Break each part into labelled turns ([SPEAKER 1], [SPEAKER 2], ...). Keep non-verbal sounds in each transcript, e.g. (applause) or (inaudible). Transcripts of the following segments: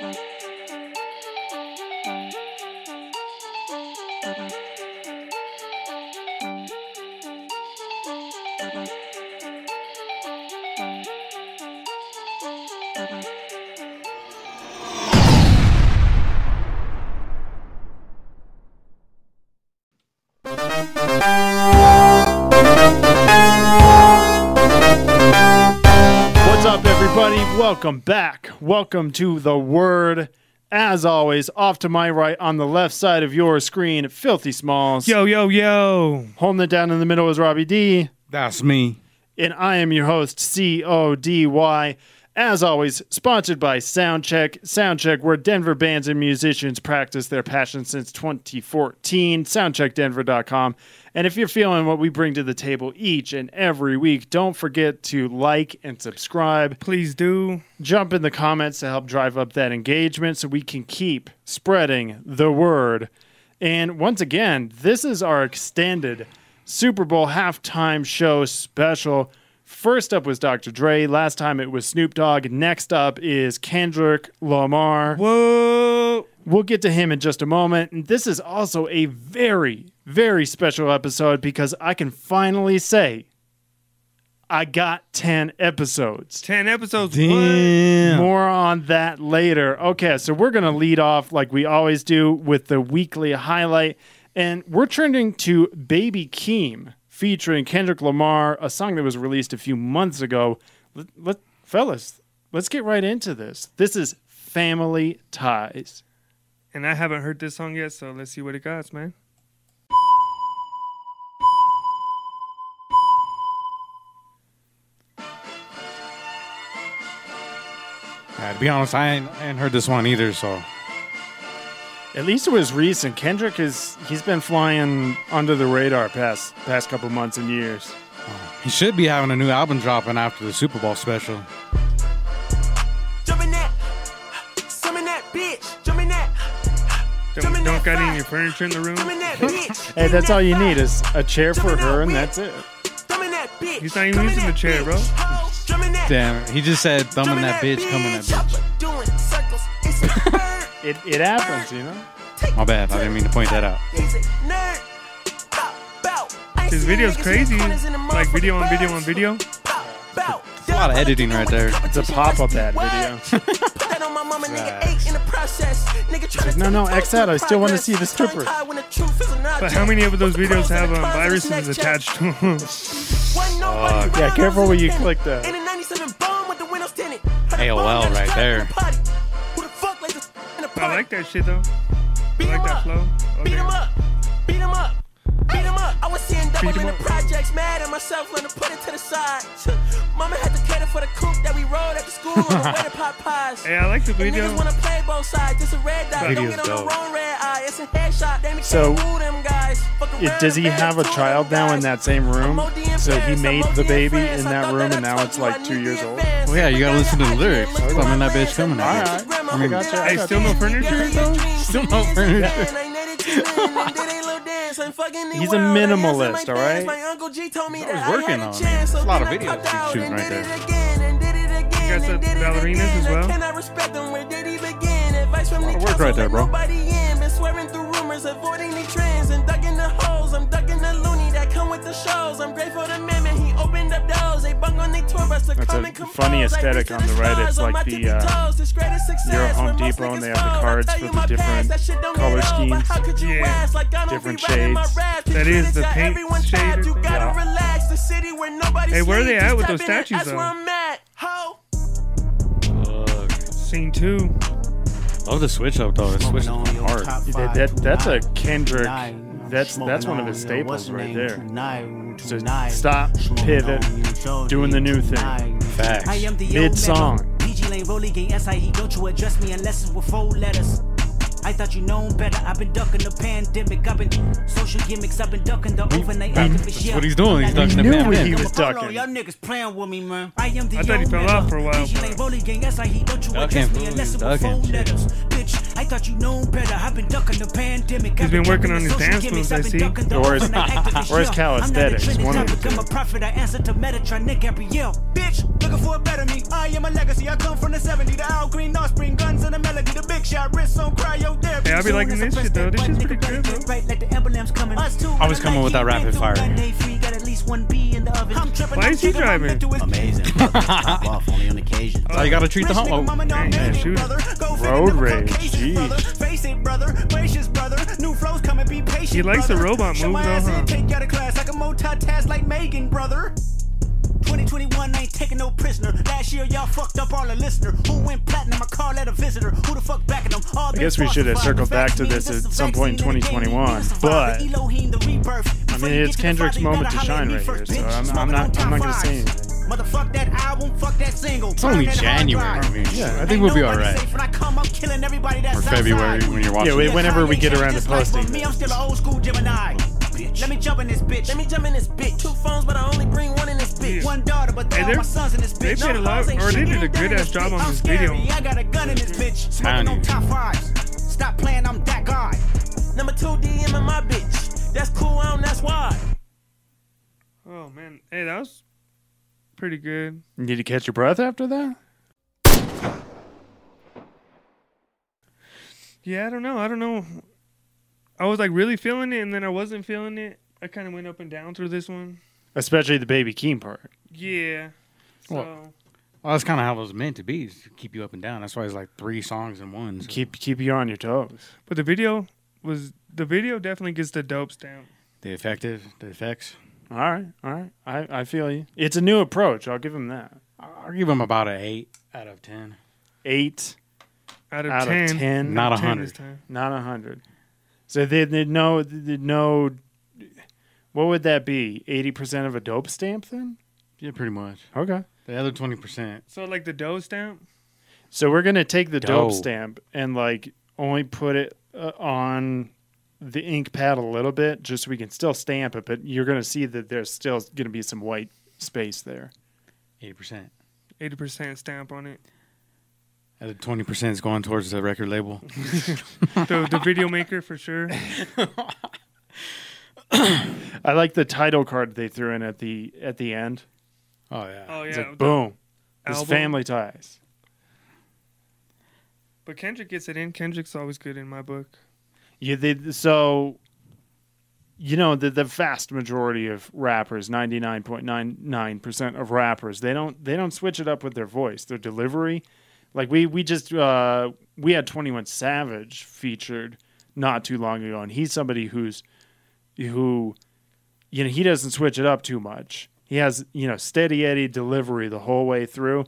[SPEAKER 1] What's up, everybody? Welcome back. Welcome to The Word. As always, off to my right on the left side of your screen, Filthy Smalls.
[SPEAKER 2] Yo, yo, yo.
[SPEAKER 1] Holding it down in the middle is Robbie D.
[SPEAKER 3] That's me.
[SPEAKER 1] And I am your host, C O D Y. As always, sponsored by Soundcheck. Soundcheck, where Denver bands and musicians practice their passion since 2014. Soundcheckdenver.com. And if you're feeling what we bring to the table each and every week, don't forget to like and subscribe.
[SPEAKER 2] Please do.
[SPEAKER 1] Jump in the comments to help drive up that engagement so we can keep spreading the word. And once again, this is our extended Super Bowl halftime show special. First up was Dr. Dre. Last time it was Snoop Dogg. Next up is Kendrick Lamar.
[SPEAKER 2] Whoa.
[SPEAKER 1] We'll get to him in just a moment. And this is also a very, very special episode because I can finally say I got 10 episodes.
[SPEAKER 2] 10 episodes.
[SPEAKER 3] Damn.
[SPEAKER 1] More on that later. Okay, so we're going to lead off like we always do with the weekly highlight. And we're turning to Baby Keem featuring Kendrick Lamar, a song that was released a few months ago. Let, let fellas, let's get right into this. This is Family Ties.
[SPEAKER 2] And I haven't heard this song yet, so let's see what it got, man.
[SPEAKER 3] Yeah, to be honest, I ain't, I ain't heard this one either, so
[SPEAKER 1] At least it was recent. Kendrick is he's been flying under the radar past past couple months and years.
[SPEAKER 3] he should be having a new album dropping after the Super Bowl special.
[SPEAKER 4] Jump that. Some in that bitch. Jump that.
[SPEAKER 2] Don't, don't got any furniture in the room?
[SPEAKER 1] Hey, that's all you need is a chair for her and that's it.
[SPEAKER 4] Jump that bitch.
[SPEAKER 2] He's not even
[SPEAKER 4] Jump in
[SPEAKER 2] using the chair, bro.
[SPEAKER 4] bitch. Ho, jump in that.
[SPEAKER 3] Damn, he just said thumbing that bitch, coming that bitch.
[SPEAKER 1] It it happens, you know?
[SPEAKER 4] Take
[SPEAKER 3] My bad, I didn't mean to point that out.
[SPEAKER 4] He's a nerd. Bow, bow. I ain't
[SPEAKER 2] His
[SPEAKER 4] seen
[SPEAKER 2] video's crazy.
[SPEAKER 4] corners in the
[SPEAKER 2] Like video on video on video.
[SPEAKER 4] Bow, bow.
[SPEAKER 3] a lot of editing right there.
[SPEAKER 1] It's a pop-up ad video.
[SPEAKER 4] Put on my mama, nigga ate in the process. Nigga try to
[SPEAKER 1] no, no, X out, I still wanna see the stripper.
[SPEAKER 4] Tongue-tied when the truth is an
[SPEAKER 2] But how many of those videos have
[SPEAKER 4] the
[SPEAKER 2] um, viruses attached to them?
[SPEAKER 4] Wasn't
[SPEAKER 1] Yeah, careful
[SPEAKER 4] I was
[SPEAKER 1] when you click that.
[SPEAKER 4] In a 97 bomb with the windows tinted. Had a
[SPEAKER 3] AOL
[SPEAKER 4] bomb that was
[SPEAKER 3] right there.
[SPEAKER 2] I like that shit, though.
[SPEAKER 4] Beat
[SPEAKER 2] I like
[SPEAKER 4] 'em
[SPEAKER 2] that
[SPEAKER 4] up.
[SPEAKER 2] flow.
[SPEAKER 4] Oh,
[SPEAKER 2] Beat
[SPEAKER 4] him up. Beat him up. Beat him up. I was seeing double
[SPEAKER 2] 'em
[SPEAKER 4] in the
[SPEAKER 2] up.
[SPEAKER 4] projects, mad at myself, learning to put it to the side. (laughs) Mama had to cater for the coupe that we rode at the school on the way to Popeyes.
[SPEAKER 2] Hey, I like the
[SPEAKER 4] And
[SPEAKER 2] video.
[SPEAKER 4] niggas wanna play both sides. This a red dot. Don't get on
[SPEAKER 3] dope.
[SPEAKER 4] the wrong red eye. It's a headshot. They
[SPEAKER 1] So,
[SPEAKER 4] can't them guys. Fuck
[SPEAKER 1] It,
[SPEAKER 4] around
[SPEAKER 1] does he have a child now in that same room?
[SPEAKER 4] I'm OD in
[SPEAKER 1] So he made the baby in that room and now it's like two years old.
[SPEAKER 4] advance.
[SPEAKER 3] Well, yeah, you gotta listen to the lyrics.
[SPEAKER 4] can't
[SPEAKER 3] Thumbing
[SPEAKER 4] look
[SPEAKER 3] that bitch, coming that
[SPEAKER 4] my I
[SPEAKER 1] I got you,
[SPEAKER 2] Hey, still no furniture, though?
[SPEAKER 3] Still no furniture.
[SPEAKER 1] He's a minimalist, all right?
[SPEAKER 4] My uncle G told me that I had
[SPEAKER 3] working
[SPEAKER 4] a
[SPEAKER 3] on it.
[SPEAKER 4] chance, so
[SPEAKER 3] a lot of videos he's shooting right there.
[SPEAKER 4] it again, and did it again,
[SPEAKER 2] got
[SPEAKER 4] and
[SPEAKER 2] some
[SPEAKER 4] did it
[SPEAKER 2] ballerinas as well?
[SPEAKER 4] And Can I respect them? Where did he begin? Advice from the
[SPEAKER 3] of work right there, bro.
[SPEAKER 4] Nobody in. Been swearing through rumors, avoiding the trends, and ducking the holes. I'm ducking the loony that come with the shows. I'm grateful to man, man. He opened up doors. They bung on their tour bus to
[SPEAKER 1] That's
[SPEAKER 4] come
[SPEAKER 1] a funny aesthetic on the right. It's like the, uh,
[SPEAKER 4] toes. This greatest success
[SPEAKER 1] you're at Home Depot and they have the cards for the different
[SPEAKER 4] that shit don't
[SPEAKER 1] color schemes.
[SPEAKER 4] how could you
[SPEAKER 2] Yeah.
[SPEAKER 4] ask? Like I don't
[SPEAKER 1] Different
[SPEAKER 4] my
[SPEAKER 1] shades.
[SPEAKER 2] That is the paint shade
[SPEAKER 4] You gotta
[SPEAKER 1] Yeah.
[SPEAKER 4] relax. The city where nobody
[SPEAKER 2] Hey, where are they at with those statues, though?
[SPEAKER 4] where I'm at. Ho.
[SPEAKER 2] Scene two.
[SPEAKER 3] Love the switch up though. The switch is hard.
[SPEAKER 1] That, that, that's a Kendrick. That's that's one of his staples right there. So stop, pivot, doing the new thing.
[SPEAKER 3] Facts.
[SPEAKER 5] I am the
[SPEAKER 1] Mid
[SPEAKER 5] old
[SPEAKER 1] song.
[SPEAKER 5] Metal. PG Lane rolling gang SIE. Don't you address me unless it's with four letters. I thought you known better. I've been ducking the pandemic. I've been social gimmicks. I've been ducking the overnight activists.
[SPEAKER 3] That's
[SPEAKER 5] Yeah.
[SPEAKER 3] what he's doing. He's
[SPEAKER 5] I'm
[SPEAKER 3] ducking
[SPEAKER 5] not
[SPEAKER 3] the
[SPEAKER 1] knew he was ducking.
[SPEAKER 5] Y'all niggas playing with me, man. I am the
[SPEAKER 2] I thought he fell off for a while,
[SPEAKER 5] pgLang
[SPEAKER 2] bro.
[SPEAKER 5] rolling gang SIE. Don't you
[SPEAKER 3] Ducking,
[SPEAKER 5] address me unless
[SPEAKER 3] He's
[SPEAKER 5] it's with
[SPEAKER 3] ducking.
[SPEAKER 5] letters. Bitch, I thought you known better. I've been ducking the pandemic.
[SPEAKER 2] He's been working on his dance moves, I see.
[SPEAKER 5] ducking the
[SPEAKER 1] Or his-
[SPEAKER 5] overnight (laughs) activists.
[SPEAKER 1] or his
[SPEAKER 5] Yeah.
[SPEAKER 1] calisthenics,
[SPEAKER 5] I'm not a
[SPEAKER 1] one of the
[SPEAKER 5] trending topic.
[SPEAKER 1] two.
[SPEAKER 5] I'm a prophet. I answer to Metatron. Nick Gabrielle. Bitch, looking for a better me. I am a legacy. I come from the 70s. The Al Green, Offspring, guns and the melody. The shot wrists on cryotherapy.
[SPEAKER 2] Hey, I be liking this shit, though. This shit's pretty good, bro.
[SPEAKER 5] Right, like the emblems coming. Us
[SPEAKER 3] I was coming with that rapid fire.
[SPEAKER 5] Got at least one B in the oven. I'm tripping,
[SPEAKER 2] Why is he driving?
[SPEAKER 6] Amazing. (laughs) Top off only on occasion.
[SPEAKER 3] Oh, you gotta treat the
[SPEAKER 5] Rich
[SPEAKER 3] home.
[SPEAKER 5] nigga, mama, no,
[SPEAKER 2] Dang,
[SPEAKER 5] I'm
[SPEAKER 2] yeah, shoot.
[SPEAKER 5] brother. Go figure,
[SPEAKER 1] Road rage,
[SPEAKER 5] fuck cases,
[SPEAKER 1] jeez.
[SPEAKER 5] brother. Face it, brother. Gracious, brother. New flows come and be patient.
[SPEAKER 2] He likes the
[SPEAKER 5] brother.
[SPEAKER 2] robot
[SPEAKER 5] Show
[SPEAKER 2] move, though, huh?
[SPEAKER 5] 2021 ain't taking no prisoner. Last year y'all fucked up all the listener. Who went platinum? I call that a visitor. Who the fuck backing them? All
[SPEAKER 1] I guess we should have circled back to this at some point in 2021, but I mean, it's Kendrick's moment to shine right here, so I'm, I'm not I'm not gonna say anything.
[SPEAKER 5] Motherfuck that album, fuck that single.
[SPEAKER 3] It's only
[SPEAKER 5] Burn that hard
[SPEAKER 3] January. I mean,
[SPEAKER 1] Yeah,
[SPEAKER 3] I think we'll be all right.
[SPEAKER 5] When I come, I'm killing everybody that's
[SPEAKER 3] Or February
[SPEAKER 5] outside.
[SPEAKER 3] when you're watching.
[SPEAKER 1] Yeah, whenever we get around to
[SPEAKER 5] Just like for
[SPEAKER 1] posting
[SPEAKER 5] Me, I'm still an old school Gemini. Let me jump in this bitch.
[SPEAKER 4] Let me jump in this bitch. Two phones, but I only bring one
[SPEAKER 5] but
[SPEAKER 2] Hey,
[SPEAKER 5] all
[SPEAKER 2] they're-
[SPEAKER 5] my sons in this
[SPEAKER 2] they did a lot- or they did a
[SPEAKER 5] ain't done in
[SPEAKER 2] good-ass job on this video.
[SPEAKER 5] I got a gun in this bitch. Smoking on top fives. Stop playing, I'm that guy.
[SPEAKER 4] Number two DM in my bitch. That's cool, I don't, that's why.
[SPEAKER 2] Oh man, hey, that was pretty good.
[SPEAKER 1] Did you catch your breath after that?
[SPEAKER 2] Yeah, I don't know. I don't know. I was like really feeling it, and then I wasn't feeling it. I kind of went up and down through this one.
[SPEAKER 1] Especially the baby Keem part.
[SPEAKER 2] Yeah. So
[SPEAKER 3] Well- Well, that's kind of how it was meant to be, to keep you up and down. That's why it's like three songs in one. so-
[SPEAKER 1] Keep keep you on your toes.
[SPEAKER 2] But the video was the video definitely gets the dope stamp.
[SPEAKER 3] the effective, the effects.
[SPEAKER 1] All right, all right. I, I feel you. It's a new approach. I'll give him that.
[SPEAKER 3] I'll give him about an eight out of ten.
[SPEAKER 1] Eight
[SPEAKER 2] Out of
[SPEAKER 1] out
[SPEAKER 2] ten,
[SPEAKER 1] of ten,
[SPEAKER 3] Not a hundred.
[SPEAKER 1] not a hundred. So they they no they no. What would that be? Eighty percent of a dope stamp then?
[SPEAKER 3] Yeah, pretty much.
[SPEAKER 1] Okay.
[SPEAKER 3] The other twenty percent.
[SPEAKER 2] So like the dough stamp.
[SPEAKER 1] So we're gonna take the dope
[SPEAKER 3] Dope.
[SPEAKER 1] stamp and like only put it uh, on the ink pad a little bit, just so we can still stamp it. But you're gonna see that there's still gonna be some white space there.
[SPEAKER 3] Eighty percent.
[SPEAKER 2] Eighty percent stamp on it.
[SPEAKER 3] The twenty percent is going towards the record label. (laughs)
[SPEAKER 2] The the video maker for sure. (coughs)
[SPEAKER 1] I like the title card they threw in at the at the end.
[SPEAKER 3] Oh yeah.
[SPEAKER 2] Oh yeah.
[SPEAKER 1] It's like boom,
[SPEAKER 2] album.
[SPEAKER 1] family ties.
[SPEAKER 2] But Kendrick gets it in. Kendrick's always good in my book.
[SPEAKER 1] Yeah, they, so you know the the vast majority of rappers, ninety nine point nine nine percent of rappers, they don't they don't switch it up with their voice, their delivery. Like we we just uh, we had Twenty One Savage featured not too long ago, and he's somebody who's who you know he doesn't switch it up too much. He has you know steady Eddie delivery the whole way through.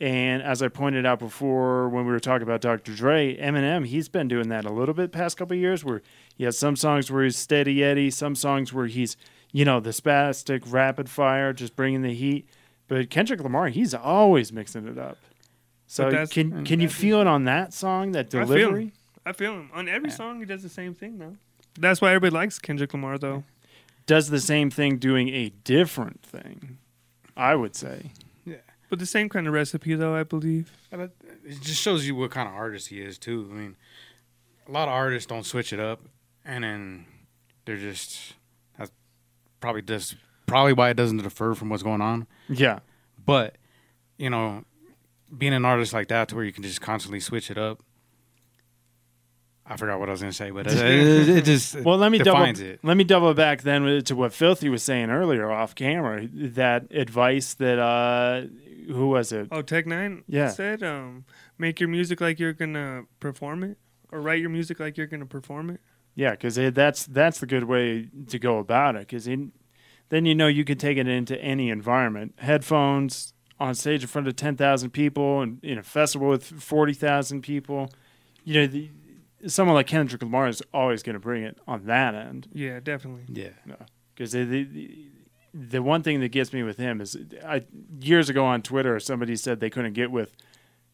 [SPEAKER 1] And as I pointed out before when we were talking about Dr. Dre, Eminem, he's been doing that a little bit past couple of years where he has some songs where he's steady Eddie, some songs where he's, you know, the spastic rapid fire, just bringing the heat. But Kendrick Lamar, he's always mixing it up. So
[SPEAKER 2] can mm,
[SPEAKER 1] can you feel it on that song, that
[SPEAKER 2] I feel
[SPEAKER 1] delivery?
[SPEAKER 2] him. I feel him on every song. He does the same thing though. That's why everybody likes Kendrick Lamar though.
[SPEAKER 1] Does the same thing doing a different thing, I would say. Yeah.
[SPEAKER 2] But the same kind of recipe though, I believe.
[SPEAKER 3] It just shows you what kind of artist he is too. I mean, a lot of artists don't switch it up, and then they're just that's probably just probably why it doesn't defer from what's going on.
[SPEAKER 1] Yeah.
[SPEAKER 3] But you know, being an artist like that to where you can just constantly switch it up. I forgot what I was gonna say, but (laughs) it, it, it just
[SPEAKER 1] Well, let me double
[SPEAKER 3] it.
[SPEAKER 1] let me double back then to what Filthy was saying earlier off camera. That advice that uh, who was it?
[SPEAKER 2] Oh, Tech N9ne
[SPEAKER 1] Yeah.
[SPEAKER 2] said, um, make your music like you're gonna perform it, or write your music like you're gonna perform it.
[SPEAKER 1] Yeah, because that's that's the good way to go about it. Because then you know you can take it into any environment. Headphones on stage in front of ten thousand people, and in a festival with forty thousand people. You know, the, someone like Kendrick Lamar is always going to bring it on that end.
[SPEAKER 2] Yeah, definitely.
[SPEAKER 3] Yeah,
[SPEAKER 1] because the, the the one thing that gets me with him is I years ago on Twitter somebody said they couldn't get with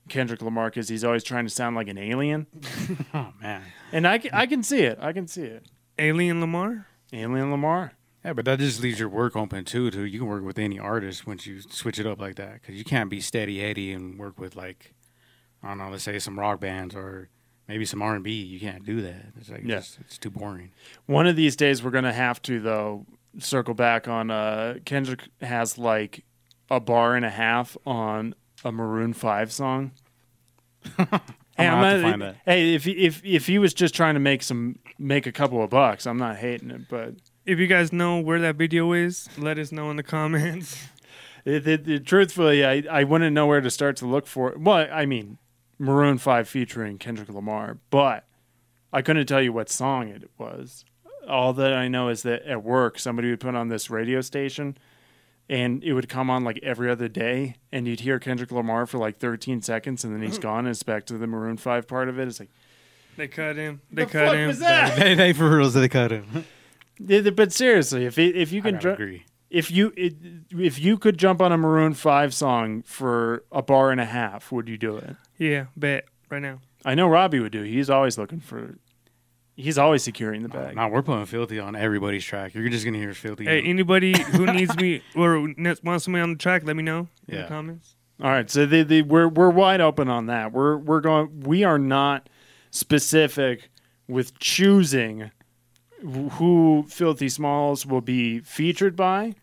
[SPEAKER 1] Kendrick Lamar because he's always trying to sound like an alien, (laughs)
[SPEAKER 3] oh man.
[SPEAKER 1] and I, ca- I can see it. I can see it.
[SPEAKER 2] Alien Lamar.
[SPEAKER 1] Alien Lamar.
[SPEAKER 3] Yeah, but that just leaves your work open too. To you can work with any artist once you switch it up like that, because you can't be steady Eddie and work with like I don't know, let's say some rock bands or maybe some R and B. You can't do that. It's like
[SPEAKER 1] Yeah.
[SPEAKER 3] it's, it's too boring.
[SPEAKER 1] One of these days we're gonna have to though circle back on. Uh, Kendrick has like a bar and a half on a Maroon Five song. Hey, (laughs)
[SPEAKER 3] I'm
[SPEAKER 1] I'm
[SPEAKER 3] gonna have to
[SPEAKER 1] not-
[SPEAKER 3] find that.
[SPEAKER 1] hey, if he- if if he was just trying to make some make a couple of bucks, I'm not hating it. But
[SPEAKER 2] If you guys know where that video is, let us know in the comments.
[SPEAKER 1] it, it, it- truthfully, I I wouldn't know where to start to look for. it. Well, I mean, Maroon Five featuring Kendrick Lamar, but I couldn't tell you what song it was. All that I know is that at work, somebody would put on this radio station, and it would come on like every other day, and you'd hear Kendrick Lamar for like 13 seconds, and then he's mm-hmm. gone. And it's back to the Maroon Five part of it. It's like.
[SPEAKER 2] They cut him. They
[SPEAKER 1] The
[SPEAKER 2] cut
[SPEAKER 1] fuck
[SPEAKER 2] him.
[SPEAKER 1] was that? (laughs)
[SPEAKER 3] they, they for reals they cut him.
[SPEAKER 1] Yeah, But seriously, if it, if you can
[SPEAKER 3] gotta
[SPEAKER 1] dr-
[SPEAKER 3] agree.
[SPEAKER 1] If you it, if you could jump on a Maroon Five song for a bar and a half, would you do it?
[SPEAKER 2] Yeah, bet right now.
[SPEAKER 1] I know Robbie would do. He's always looking for. He's always securing the bag.
[SPEAKER 3] Now we're putting filthy on everybody's track. You're just gonna hear filthy.
[SPEAKER 2] Hey, anybody (laughs) who needs me or wants somebody on the track, let me know in
[SPEAKER 3] Yeah.
[SPEAKER 2] the comments.
[SPEAKER 1] All right, so the, the, we're we're wide open on that. We're we're going. We are not specific with choosing who Filthy Smalls will be featured by.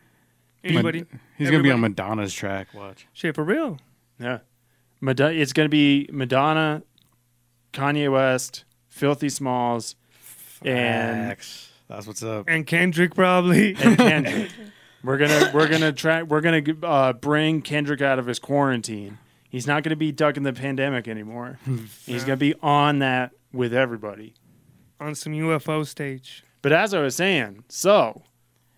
[SPEAKER 2] Anybody?
[SPEAKER 3] He's gonna be on? Madonna's track. Watch.
[SPEAKER 2] Shit, for real.
[SPEAKER 1] Yeah, Madonna, it's going to be Madonna, Kanye West, Filthy Smalls, and
[SPEAKER 3] Facts. That's what's up.
[SPEAKER 2] And Kendrick probably.
[SPEAKER 1] and Kendrick. (laughs) we're gonna we're gonna try we're gonna uh, bring Kendrick out of his quarantine. He's not gonna be ducking the pandemic anymore. (laughs) He's gonna be on that with everybody.
[SPEAKER 2] on some UFO stage.
[SPEAKER 1] But as I was saying, so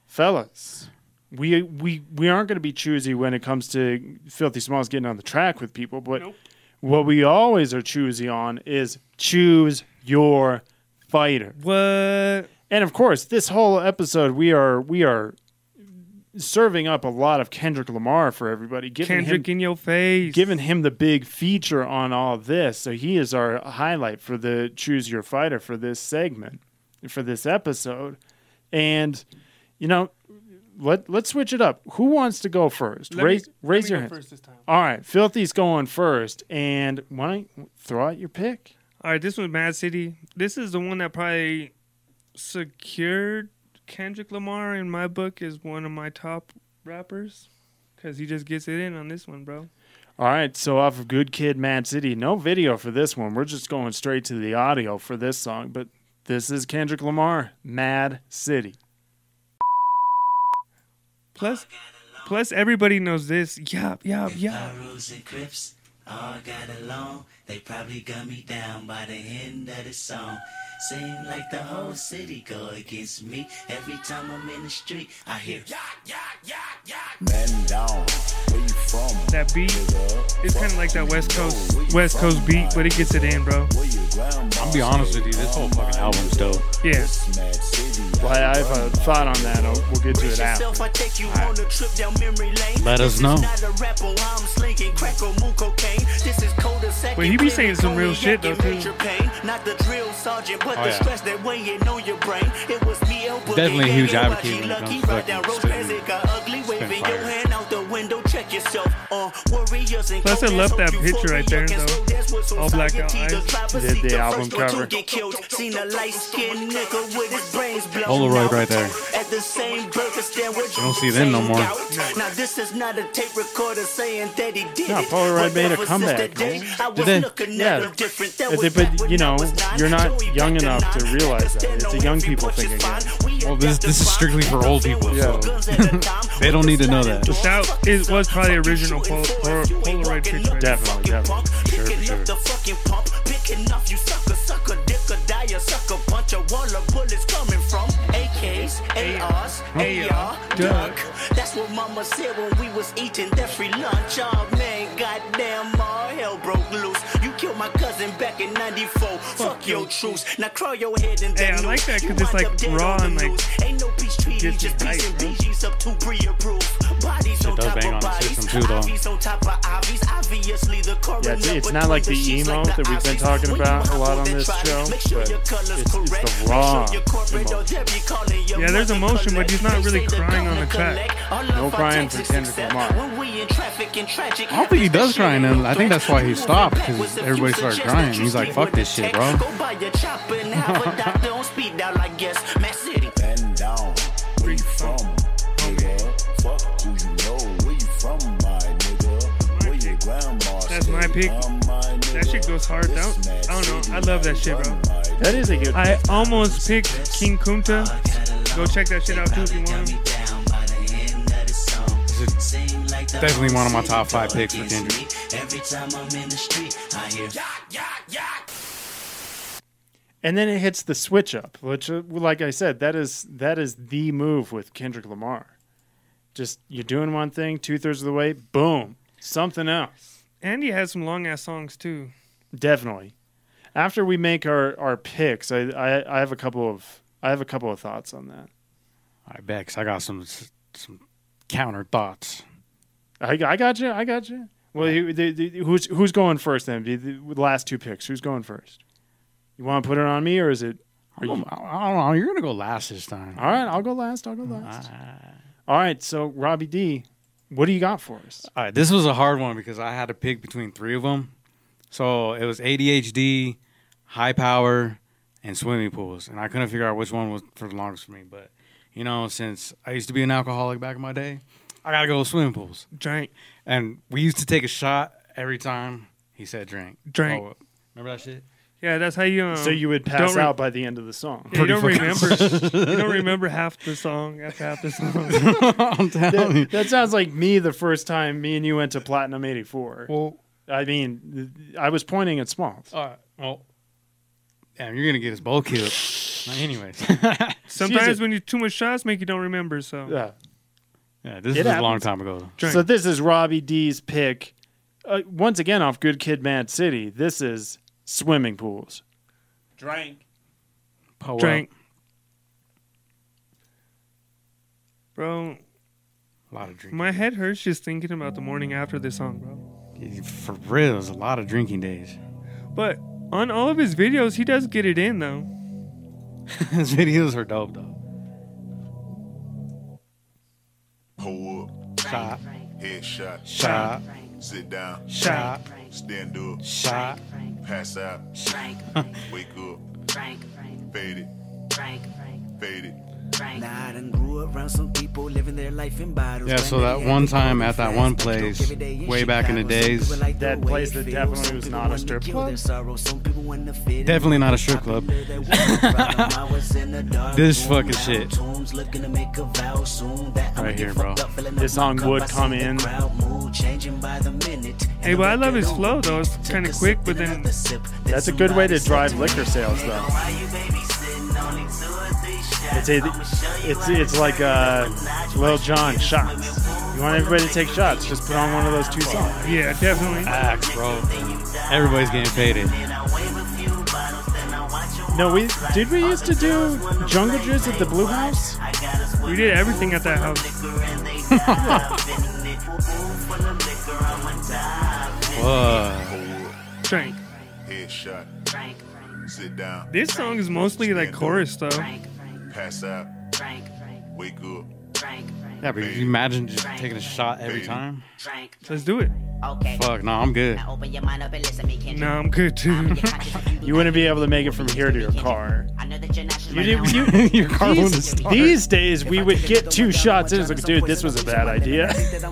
[SPEAKER 1] fellas, we we we aren't gonna be choosy when it comes to Filthy Smalls getting on the track with people. But
[SPEAKER 2] Nope.
[SPEAKER 1] what we always are choosy on is choose your fighter.
[SPEAKER 2] What?
[SPEAKER 1] And of course, this whole episode we are we are serving up a lot of Kendrick Lamar for everybody, giving
[SPEAKER 2] Kendrick
[SPEAKER 1] him
[SPEAKER 2] in your face.
[SPEAKER 1] giving him the big feature on all this. So he is our highlight for the choose your fighter for this segment, for this episode. And you know, let let's switch it up. Who wants to go first?
[SPEAKER 2] Let me-
[SPEAKER 1] raise
[SPEAKER 2] let
[SPEAKER 1] raise
[SPEAKER 2] me
[SPEAKER 1] your hand.
[SPEAKER 2] first this time.
[SPEAKER 1] All right, Filthy's going first, and why don't you throw out your pick?
[SPEAKER 2] All right, this was Mad City. This is the one that probably secured Kendrick Lamar in my book as one of my top rappers because he just gets it in on this one, bro.
[SPEAKER 1] All right, so off of Good Kid, Mad City, no video for this one. We're just going straight to the audio for this song, but this is Kendrick Lamar, Mad City.
[SPEAKER 2] Plus, plus everybody knows this. Yup, yup, yup.
[SPEAKER 6] Rose and Crips all got along. They probably gun me down by the end of the song. Seem like the whole city go against me. Every time I'm in the street, I hear
[SPEAKER 7] Man down, where you from?
[SPEAKER 2] That beat, it's kind of like that West Coast West Coast beat, but it gets it in, bro.
[SPEAKER 7] Where your grandma?
[SPEAKER 3] I'll be honest with you. This whole fucking album's dope.
[SPEAKER 2] Yeah.
[SPEAKER 7] Mad City.
[SPEAKER 1] Well, I I have a thought on that. I'll- We'll get to it after.
[SPEAKER 5] Yourself, I take you on a trip down memory lane.
[SPEAKER 3] Let us know.
[SPEAKER 5] not a rapper, I'm slinging crack or moon cocaine. This is cul-de-sac
[SPEAKER 2] But he be saying some real shit, though, too.
[SPEAKER 5] major pain. Not the drill sergeant, but
[SPEAKER 3] Oh, yeah.
[SPEAKER 5] stress that weighing on your brain. It was me, El Boogie,
[SPEAKER 3] Definitely a huge advocate
[SPEAKER 5] YG
[SPEAKER 3] when it
[SPEAKER 5] Lucky.
[SPEAKER 3] comes to
[SPEAKER 5] Right down
[SPEAKER 3] fucking
[SPEAKER 5] Rose
[SPEAKER 3] spitting-
[SPEAKER 5] Classic, got ugly,
[SPEAKER 3] spitting
[SPEAKER 5] waving your
[SPEAKER 3] fire.
[SPEAKER 5] hand out the window. Check yourself. Uh, warriors and
[SPEAKER 2] Plus, I love that picture right there,
[SPEAKER 5] against
[SPEAKER 2] though.
[SPEAKER 5] rodents with some
[SPEAKER 2] All blacked out
[SPEAKER 5] scientific
[SPEAKER 2] eyes.
[SPEAKER 1] The- the
[SPEAKER 5] The
[SPEAKER 1] album
[SPEAKER 5] first one to
[SPEAKER 1] cover.
[SPEAKER 5] get killed. Seen a light-skinned nigga with his brains blown
[SPEAKER 3] Polaroid right there.
[SPEAKER 5] At the same burger stand where
[SPEAKER 3] You don't see them no more.
[SPEAKER 5] Now this is not a tape recorder saying that he did
[SPEAKER 1] No,
[SPEAKER 5] it.
[SPEAKER 1] Polaroid made a
[SPEAKER 5] Whatever,
[SPEAKER 1] comeback,
[SPEAKER 5] since that day,
[SPEAKER 1] man.
[SPEAKER 5] I was
[SPEAKER 3] they?
[SPEAKER 5] looking at
[SPEAKER 1] Yeah.
[SPEAKER 5] him different. That
[SPEAKER 1] But they- but, you know, you're not young enough to realize that. It's a young people
[SPEAKER 5] punch
[SPEAKER 1] thing again.
[SPEAKER 3] Well, this- this is strictly for old people,
[SPEAKER 1] Yeah.
[SPEAKER 3] so
[SPEAKER 5] Guns at a (laughs) time.
[SPEAKER 3] they don't need to know that.
[SPEAKER 2] But that it was probably original Pol- Pol- Polaroid picture.
[SPEAKER 1] Definitely, definitely.
[SPEAKER 3] Sure,
[SPEAKER 5] Picking
[SPEAKER 3] sure.
[SPEAKER 5] up the fucking pump, picking up you sucker, sucker, dick or die, a sucker punch a wall of bullets coming from AKs, ARs, AR, duck. That's what mama said when we was eating that free lunch. Oh man, goddamn, all hell broke loose. You killed my cousin back in '94. Fuck your truce. Now crawl your head in
[SPEAKER 2] Hey, I like that 'cause it's, like, raw and, like.
[SPEAKER 5] Ain't no peace just peace and
[SPEAKER 2] bro.
[SPEAKER 5] BG's up to pre-approved. Bodies on
[SPEAKER 3] does
[SPEAKER 5] top
[SPEAKER 3] bang
[SPEAKER 5] of
[SPEAKER 3] on the
[SPEAKER 5] bodies.
[SPEAKER 3] system too, though.
[SPEAKER 5] On top of ivies. Obviously the
[SPEAKER 1] Yeah, it's, it's not like the emo
[SPEAKER 5] like
[SPEAKER 1] that we've been talking about a lot on this show,
[SPEAKER 5] sure
[SPEAKER 1] but
[SPEAKER 5] color's
[SPEAKER 1] it's, it's the raw
[SPEAKER 5] sure your corporate
[SPEAKER 1] emo.
[SPEAKER 5] or be calling your
[SPEAKER 2] Yeah, there's emotion, but he's not really crying on the track.
[SPEAKER 1] No crying for Kendrick Lamar.
[SPEAKER 5] when we in traffic and tragic
[SPEAKER 3] I don't think he does cry them. I think that's why he stopped, 'cause
[SPEAKER 5] backwards if you
[SPEAKER 3] everybody started crying. He's like, "Fuck this shit, bro." (laughs)
[SPEAKER 2] That's my pick.
[SPEAKER 7] I'm my nigga.
[SPEAKER 2] That shit goes hard. That, I don't know. I love that shit, bro.
[SPEAKER 1] That is a good.
[SPEAKER 2] I almost picked King Kunta. Go check that shit out too if you want him.
[SPEAKER 3] Definitely one of my top five picks for Kendrick.
[SPEAKER 6] Every time I'm in the street, I hear
[SPEAKER 1] and then it hits the switch up, which, uh, like I said, that is that is the move with Kendrick Lamar. Just you're doing one thing, two thirds of the way, boom, something else.
[SPEAKER 2] And he has some long ass songs too.
[SPEAKER 1] Definitely. After we make our, our picks, I, I I have a couple of I have a couple of thoughts on that.
[SPEAKER 3] All right, Bex, I got some some counter thoughts.
[SPEAKER 1] I, I got you. I got you. Well, who- the, the, who's who's going first then? The, the last two picks. Who's going first? You want to put it on me, or is it?
[SPEAKER 3] I don't, I don't know. You're gonna go last this time.
[SPEAKER 1] All right, I'll go last. I'll go last. All right, so Robbie D, what do you got for us?
[SPEAKER 3] All right, this was a hard one because I had to pick between three of them. So it was ADHD, HiiiPoWeR, and swimming pools, and I couldn't figure out which one was for the longest for me. But you know, since I used to be an alcoholic back in my day, I gotta go with swimming pools.
[SPEAKER 2] Drink,
[SPEAKER 3] And we used to take a shot every time he said drink.
[SPEAKER 2] Drink.
[SPEAKER 3] Oh, remember that shit?
[SPEAKER 2] Yeah, that's how you. Um,
[SPEAKER 1] so you would pass
[SPEAKER 2] re-
[SPEAKER 1] out by the end of the song.
[SPEAKER 2] Yeah, you don't remember. (laughs) you don't remember half the song. That's half the song. (laughs)
[SPEAKER 3] I'm telling you.
[SPEAKER 1] That, that sounds like me the first time me and you went to Platinum 84.
[SPEAKER 3] Well,
[SPEAKER 1] I mean, I was pointing at Smalls.
[SPEAKER 3] all right. Well, damn, you're gonna get his both killed. Anyways, (laughs)
[SPEAKER 2] Sometimes
[SPEAKER 1] it.
[SPEAKER 2] when you too much shots, make you don't remember. So
[SPEAKER 1] Yeah.
[SPEAKER 3] yeah, this
[SPEAKER 1] It
[SPEAKER 3] is a long time ago.
[SPEAKER 2] Drink.
[SPEAKER 1] So this is Robbie D's pick. Uh, once again, off Good Kid, Mad City. This is swimming pools.
[SPEAKER 8] Drank.
[SPEAKER 3] Pull
[SPEAKER 2] drank,
[SPEAKER 3] up.
[SPEAKER 2] bro.
[SPEAKER 3] A lot of drinking.
[SPEAKER 2] My head hurts just thinking about the morning after this song, bro.
[SPEAKER 3] For real, there's a lot of drinking days.
[SPEAKER 2] But on all of his videos, he does get it in though. (laughs)
[SPEAKER 3] His videos are dope though.
[SPEAKER 7] Pull up,
[SPEAKER 3] Shot,
[SPEAKER 7] headshot,
[SPEAKER 3] shot,
[SPEAKER 7] sit down,
[SPEAKER 3] shot,
[SPEAKER 7] stand up,
[SPEAKER 3] shot.
[SPEAKER 7] Pass out, wake up, fade it, fade it.
[SPEAKER 6] Nah, I grew around some people living their life in bottles.
[SPEAKER 3] Yeah, so that one time at that one place, way back in the days,
[SPEAKER 1] That place that definitely was not a strip club?
[SPEAKER 3] Definitely not a strip club. (laughs) This fucking shit. Right here, bro.
[SPEAKER 1] This song would come in.
[SPEAKER 2] Hey, but I love his flow though. It's kind of quick, but then
[SPEAKER 1] That's a good way to drive liquor sales, though. It's a, it's it's like uh, Lil Jon shots. You want everybody to take shots? Just put on one of those two songs.
[SPEAKER 2] yeah, definitely.
[SPEAKER 3] Facts, bro. Everybody's getting faded.
[SPEAKER 1] No, we did we used to do Jungle Juice at the Blue House?
[SPEAKER 2] We did everything at that house. (laughs)
[SPEAKER 3] Whoa.
[SPEAKER 2] Drank.
[SPEAKER 7] Headshot, sit down,
[SPEAKER 2] This song is mostly like chorus though.
[SPEAKER 7] Pass out, Frank. wake up,
[SPEAKER 3] Yeah, but you imagine just taking a shot every time?
[SPEAKER 2] Let's do it.
[SPEAKER 9] Okay.
[SPEAKER 3] Fuck, no, I'm good.
[SPEAKER 9] Now open your mind up and listen me, Kendrick.
[SPEAKER 2] No, I'm good too. (laughs)
[SPEAKER 1] You wouldn't be able to make it from here to your car.
[SPEAKER 9] I know that you're not
[SPEAKER 1] You, did- you, (laughs)
[SPEAKER 3] Your car wouldn't
[SPEAKER 1] these,
[SPEAKER 3] start.
[SPEAKER 1] these days, we would get two shots in. It's like, dude, this was a bad idea.
[SPEAKER 2] That's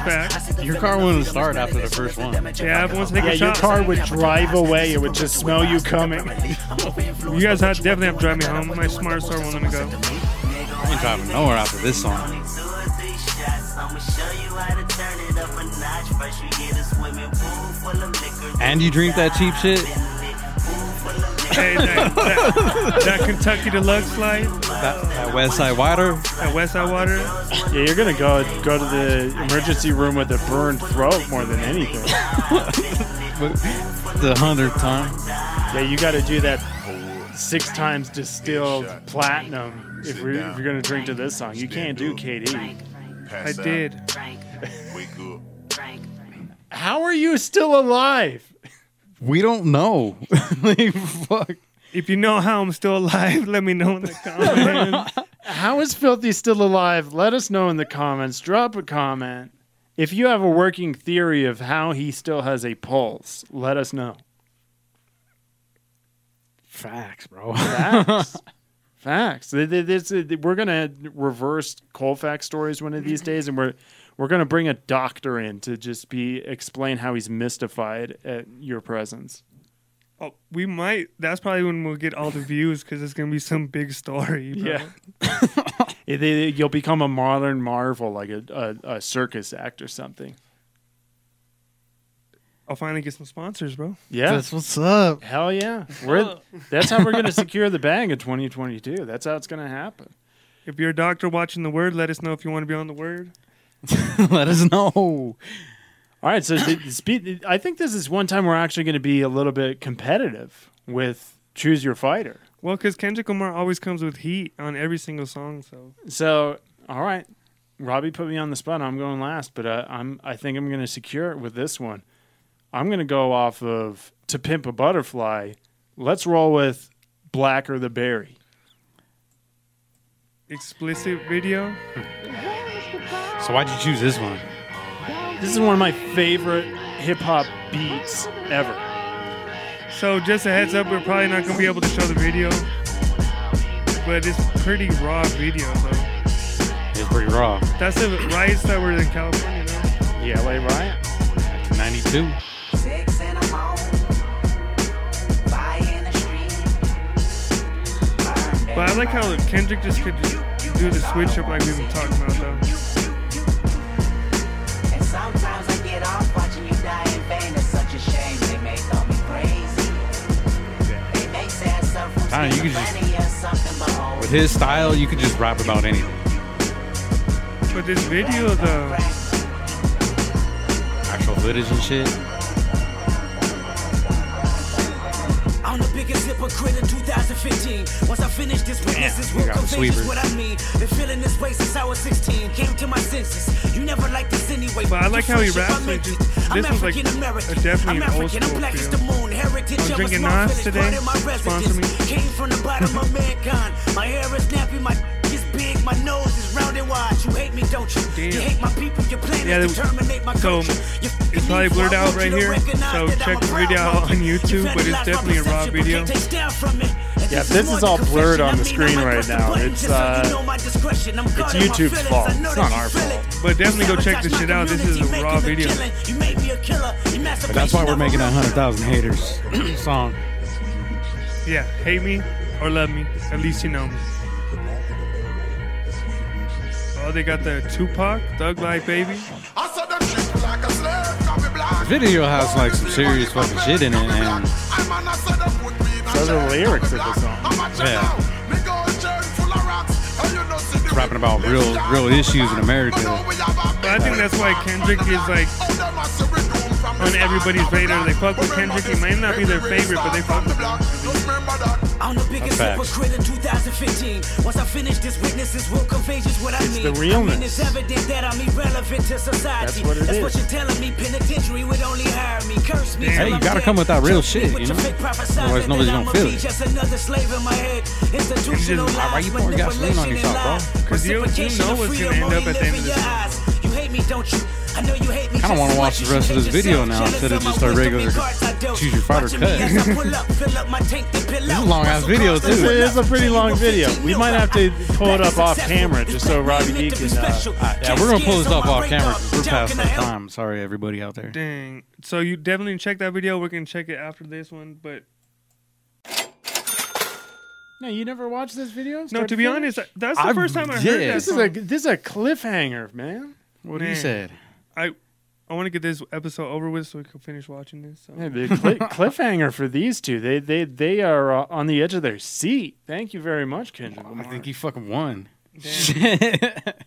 [SPEAKER 2] fact.
[SPEAKER 3] Your car wouldn't start after the first one.
[SPEAKER 2] Yeah, everyone's taking
[SPEAKER 1] Yeah, your
[SPEAKER 2] shots.
[SPEAKER 1] car would drive away. It would just smell you coming.
[SPEAKER 2] You guys have, definitely have to drive me home. My smart star won't let me go.
[SPEAKER 3] I ain't driving nowhere after this song. And you drink that cheap shit?
[SPEAKER 2] Hey, that, that, that Kentucky Deluxe light
[SPEAKER 3] That, that West Side Water?
[SPEAKER 2] at Westside Water.
[SPEAKER 1] Yeah, you're gonna go go to the emergency room with a burned throat more than anything. (laughs)
[SPEAKER 3] The hundredth time.
[SPEAKER 1] Yeah, you got to do that six times distilled platinum if, we, if you're gonna drink to this song. You can't do KD.
[SPEAKER 2] I
[SPEAKER 7] pass out,
[SPEAKER 2] did.
[SPEAKER 7] wake up.
[SPEAKER 1] How are you still alive?
[SPEAKER 3] We don't know. (laughs) like, fuck.
[SPEAKER 2] If you know how I'm still alive, let me know in the comments. (laughs)
[SPEAKER 1] How is Filthy still alive? Let us know in the comments. Drop a comment. If you have a working theory of how he still has a pulse, let us know.
[SPEAKER 3] Facts, bro.
[SPEAKER 1] Facts. (laughs) Facts. Th- th- this- We're gonna reverse Colfax stories one of these mm-hmm. days, and we're we're gonna bring a doctor in to just be explain how he's mystified at your presence.
[SPEAKER 2] Oh, we might. That's probably when we'll get all the views because it's gonna be some big story. Bro.
[SPEAKER 1] Yeah. (laughs) It- they- you'll become a modern marvel, like a, a, a circus act or something.
[SPEAKER 2] I'll finally get some sponsors, bro.
[SPEAKER 1] Yeah,
[SPEAKER 3] That's what's up.
[SPEAKER 1] hell yeah. We're, that's how we're gonna (laughs) secure the bag in 2022. That's how it's gonna happen.
[SPEAKER 2] If you're a doctor watching the word, let us know if you want to be on the word. (laughs)
[SPEAKER 3] Let us know.
[SPEAKER 1] All right, so the, the speed, I think this is one time we're actually going to be a little bit competitive with choose your fighter.
[SPEAKER 2] Well, because Kendrick Lamar always comes with heat on every single song. So
[SPEAKER 1] So, all right, Robbie put me on the spot. I'm going last, but uh, I'm I think I'm going to secure it with this one. I'm going to go off of "To Pimp a Butterfly." Let's roll with Blacker the Berry."
[SPEAKER 2] explicit video.
[SPEAKER 3] So why'd you choose this one?
[SPEAKER 1] This is one of my favorite hip hop beats ever.
[SPEAKER 2] So just a heads up, we're probably not gonna be able to show the video, but it's pretty raw video though.
[SPEAKER 3] It's pretty raw.
[SPEAKER 2] That's the riots that were in California. No?
[SPEAKER 1] The LA Riot.
[SPEAKER 3] 92.
[SPEAKER 2] But I like how Kendrick just could just do the switch up like we've been talking about though.
[SPEAKER 9] I get off watching you die in vain. It's such a shame. They may thought me crazy. They may say I suffer from
[SPEAKER 3] Kinda, you could just-
[SPEAKER 9] schizophrenia or something, but
[SPEAKER 3] With his style, you could just rap about anything.
[SPEAKER 2] But this video though,
[SPEAKER 3] Actual footage and shit.
[SPEAKER 5] 15. Once I finish this witnesses will
[SPEAKER 3] confess
[SPEAKER 5] what I mean. Been feeling this way since I was 16. Came to my senses. You never liked this anyway.
[SPEAKER 2] But I like how he raps. This
[SPEAKER 5] I'm
[SPEAKER 2] was like
[SPEAKER 5] American.
[SPEAKER 2] A definitely
[SPEAKER 5] I'm
[SPEAKER 2] old
[SPEAKER 5] school I'm black as the moon. Heritage
[SPEAKER 2] I'm drinking Nas today. Sponsor me.
[SPEAKER 5] Came from the bottom of mankind. My hair is nappy. My (laughs) is big. My nose is round and wide. You hate me, don't you?
[SPEAKER 2] Damn.
[SPEAKER 5] You hate my people. You're planning
[SPEAKER 2] yeah,
[SPEAKER 5] to terminate my
[SPEAKER 2] so
[SPEAKER 5] culture.
[SPEAKER 2] It's probably blurred out right here. So check the video out on YouTube, but it's definitely a raw video.
[SPEAKER 1] Yeah, this is all blurred on the screen right now. It's, uh, it's YouTube's fault. It's not our fault.
[SPEAKER 2] But definitely go check this shit out. This is a raw video.
[SPEAKER 3] But that's why we're making a 100,000 haters (clears throat) song.
[SPEAKER 2] Yeah, hate me or love me, at least you know me. Oh, they got the Tupac, Thug Life Baby.
[SPEAKER 3] The video has like some serious fucking shit in it, and
[SPEAKER 1] So the lyrics of the song.
[SPEAKER 3] yeah, rapping about real, real issues in America.
[SPEAKER 2] But I think that's why Kendrick is like on everybody's radar. They fuck with Kendrick. He might not be their favorite, but they fuck with him.
[SPEAKER 5] I'm the biggest
[SPEAKER 3] That's
[SPEAKER 5] hypocrite in 2015. Once I finish this, witnesses will convey just what I
[SPEAKER 1] It's
[SPEAKER 5] mean.
[SPEAKER 1] the
[SPEAKER 5] I mean, it's evident that I'm irrelevant to society.
[SPEAKER 1] That's what it
[SPEAKER 5] what
[SPEAKER 1] is.
[SPEAKER 5] you're telling me. Penitentiary would only hire me, curse me.
[SPEAKER 2] Hey, you
[SPEAKER 5] I'm
[SPEAKER 3] gotta
[SPEAKER 5] dead.
[SPEAKER 3] come with that real
[SPEAKER 5] Trust
[SPEAKER 3] shit, you know? Otherwise nobody's gonna feel it.
[SPEAKER 5] Just another slave in my head. Institutional
[SPEAKER 2] just-
[SPEAKER 3] why
[SPEAKER 5] lies,
[SPEAKER 3] you pouring gasoline on yourself, bro?
[SPEAKER 2] Because you- you know what's gonna end up at the end
[SPEAKER 5] in
[SPEAKER 2] of
[SPEAKER 5] your
[SPEAKER 2] this.
[SPEAKER 5] You hate me, don't you? I know you.
[SPEAKER 3] Kinda wanna watch the rest of this video now instead of
[SPEAKER 5] of
[SPEAKER 3] just our regular
[SPEAKER 5] and cards I dealt.
[SPEAKER 3] Choose Your Fighter cut.
[SPEAKER 5] as I pull up, fill up my tank, then pill
[SPEAKER 3] This is a long-ass video, too.
[SPEAKER 5] that
[SPEAKER 1] This
[SPEAKER 5] pull
[SPEAKER 1] is a pretty long video. We might have to pull it up off camera just so Robbie
[SPEAKER 5] meant
[SPEAKER 1] D can. Uh,
[SPEAKER 5] special.
[SPEAKER 3] Yeah, we're gonna pull this
[SPEAKER 5] Cat
[SPEAKER 3] up off camera.
[SPEAKER 5] radar.
[SPEAKER 3] 'cause We're past our time. Sorry, everybody out there.
[SPEAKER 2] Dang. So you definitely check that video. We're gonna check it after this one. But
[SPEAKER 1] no, you never watched this video?
[SPEAKER 2] no,
[SPEAKER 1] Start
[SPEAKER 2] to be
[SPEAKER 1] finish?
[SPEAKER 2] honest, that's the
[SPEAKER 3] I
[SPEAKER 2] first time I heard
[SPEAKER 3] did.
[SPEAKER 2] that
[SPEAKER 1] this is a this is a cliffhanger, man.
[SPEAKER 3] What he
[SPEAKER 2] Man.
[SPEAKER 3] said.
[SPEAKER 2] I I want to get this episode over with so we can finish watching this. So.
[SPEAKER 1] Yeah, the cli (laughs) cliffhanger for these two. They they they are uh, on the edge of their seat. Thank you very much, Kendrick.
[SPEAKER 3] I think he fucking won. (laughs)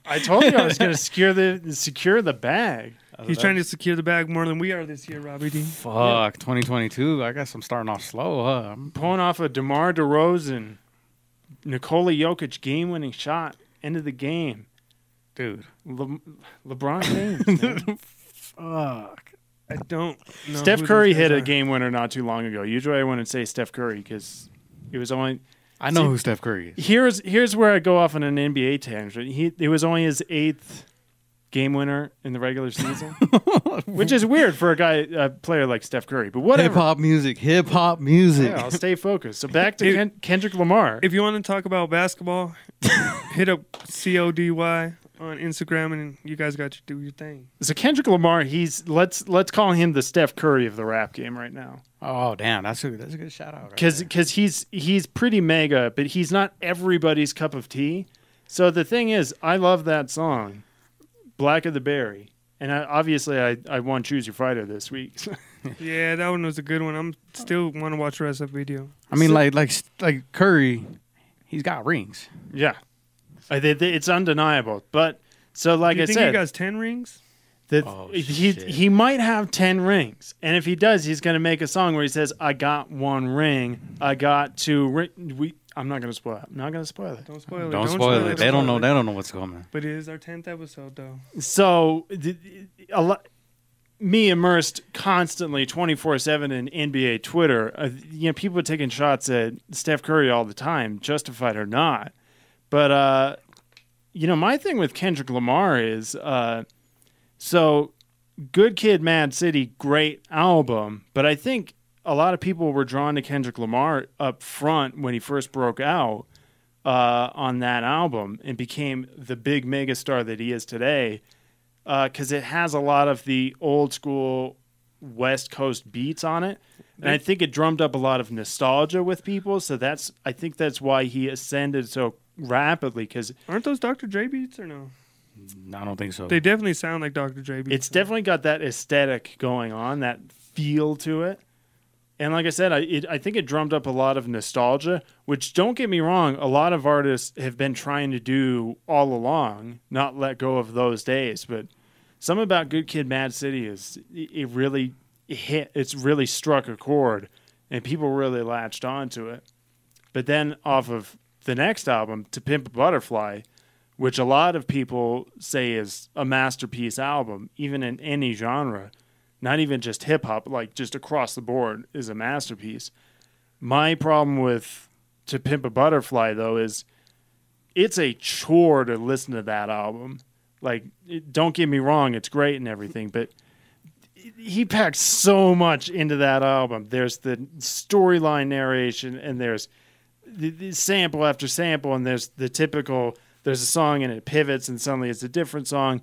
[SPEAKER 1] I told you I was going to secure the secure the bag.
[SPEAKER 2] He's trying to secure the bag more than we are this year, Robbie D.
[SPEAKER 3] Fuck, 2022. I guess I'm starting off slow. Huh? I'm-
[SPEAKER 1] Pulling off a DeMar DeRozan, Nikola Jokic game-winning shot, end of the game.
[SPEAKER 3] Dude.
[SPEAKER 1] Le- LeBron James. (laughs) man.
[SPEAKER 3] Fuck.
[SPEAKER 2] I don't know.
[SPEAKER 1] Steph
[SPEAKER 2] who
[SPEAKER 1] Curry
[SPEAKER 2] those guys
[SPEAKER 1] hit a
[SPEAKER 2] are.
[SPEAKER 1] game winner not too long ago. Usually I wouldn't say Steph Curry because it was only
[SPEAKER 3] I know
[SPEAKER 1] See-
[SPEAKER 3] who Steph Curry is.
[SPEAKER 1] here's here's where I go off on an NBA tangent. He it was only his eighth game winner in the regular season, (laughs) which is weird for a guy, a player like Steph Curry. But whatever.
[SPEAKER 3] Hip hop music, hip hop music.
[SPEAKER 1] Yeah, I'll stay focused. So (laughs) back to
[SPEAKER 2] If-
[SPEAKER 1] Ken- Kendrick Lamar.
[SPEAKER 2] If you want to talk about basketball, (laughs) hit up CODY on Instagram and you guys got to do your thing.
[SPEAKER 1] So Kendrick Lamar, he's let's let's call him the Steph Curry of the rap game right now.
[SPEAKER 3] Oh damn, that's a that's a good shout out.
[SPEAKER 1] Because
[SPEAKER 3] there.
[SPEAKER 1] because he's he's pretty mega, but he's not everybody's cup of tea. So the thing is, I love that song, "Blacker the Berry," and I, obviously I I won Choose Your Fighter this week. (laughs)
[SPEAKER 2] Yeah, that one was a good one. I'm still want to watch the rest of the video.
[SPEAKER 3] I mean, like like like Curry, he's got rings.
[SPEAKER 1] yeah, I, they, they- it's undeniable. But so like
[SPEAKER 2] Do you
[SPEAKER 1] I
[SPEAKER 2] think
[SPEAKER 1] said,
[SPEAKER 2] he got ten rings?
[SPEAKER 1] that
[SPEAKER 3] Oh,
[SPEAKER 1] he
[SPEAKER 3] shit.
[SPEAKER 1] he might have ten rings, and if he does, he's going to make a song where he says, "I got one ring, I got two ring." We, I'm not going to spoil it. I'm not going to spoil it.
[SPEAKER 2] Don't spoil it.
[SPEAKER 3] Don't, spoil, it. They don't know. They don't know what's coming.
[SPEAKER 2] But it is our tenth episode though.
[SPEAKER 1] so a lot me immersed constantly 24-7 in nba twitter uh, you know people are taking shots at steph curry all the time justified or not but uh you know my thing with kendrick lamar is uh so good kid mad city great album but i think a lot of people were drawn to kendrick lamar up front when he first broke out uh, on that album and became the big megastar that he is today because it has a lot of the old school West Coast beats on it, and I think it drummed up a lot of nostalgia with people. So that's I think that's why he ascended so rapidly because
[SPEAKER 2] Aren't those Dr. Dre beats or no?
[SPEAKER 3] I don't think so.
[SPEAKER 2] They definitely sound like Dr. Dre beats.
[SPEAKER 1] it's definitely got that aesthetic going on, that feel to it. And like I said, I it, I think it drummed up a lot of nostalgia. Which don't get me wrong, a lot of artists have been trying to do all along, not let go of those days. But something about Good Kid, Mad City is it it really hit. It's really struck a chord, and people really latched onto it. But then off of the next album, To Pimp a Butterfly, which a lot of people say is a masterpiece album, even in any genre, not even just hip hop, like just across the board, is a masterpiece. My problem with To Pimp a Butterfly, though, is it's a chore to listen to that album. Like, it, don't get me wrong, it's great and everything, but he packs so much into that album. There's the storyline narration, and there's the, the sample after sample, and there's the typical. There's a song and it pivots, and suddenly it's a different song.